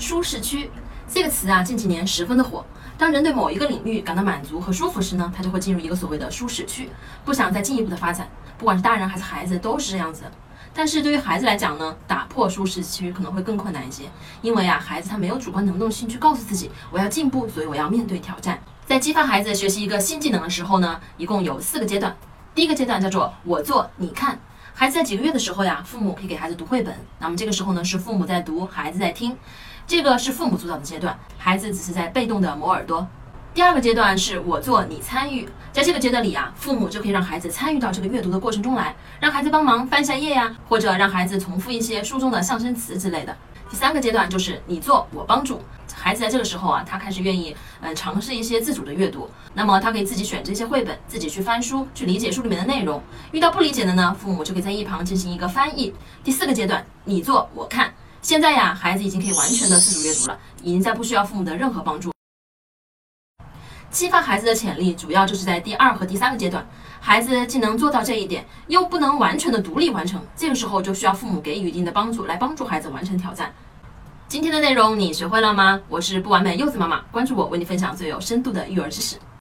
舒适区这个词啊，近几年十分的火。当人对某一个领域感到满足和舒服时呢，他就会进入一个所谓的舒适区，不想再进一步的发展。不管是大人还是孩子，都是这样子。但是对于孩子来讲呢，打破舒适区可能会更困难一些，因为啊，孩子他没有主观能动性去告诉自己我要进步，所以我要面对挑战。在激发孩子学习一个新技能的时候呢，一共有四个阶段。第一个阶段叫做我做你看。孩子在几个月的时候呀，父母可以给孩子读绘本。那么这个时候呢，是父母在读，孩子在听，这个是父母主导的阶段，孩子只是在被动的磨耳朵。第二个阶段是我做你参与，在这个阶段里啊，父母就可以让孩子参与到这个阅读的过程中来，让孩子帮忙翻下页呀，或者让孩子重复一些书中的象声词之类的。第三个阶段就是你做我帮助，孩子在这个时候啊，他开始愿意嗯尝试一些自主的阅读，那么他可以自己选这些绘本，自己去翻书，去理解书里面的内容。遇到不理解的呢，父母就可以在一旁进行一个翻译。第四个阶段，你做我看，现在呀，孩子已经可以完全的自主阅读了，已经在不需要父母的任何帮助。激发孩子的潜力，主要就是在第二和第三个阶段。孩子既能做到这一点，又不能完全的独立完成，这个时候就需要父母给予一定的帮助，来帮助孩子完成挑战。今天的内容你学会了吗？我是不完美柚子妈妈，关注我，为你分享最有深度的育儿知识。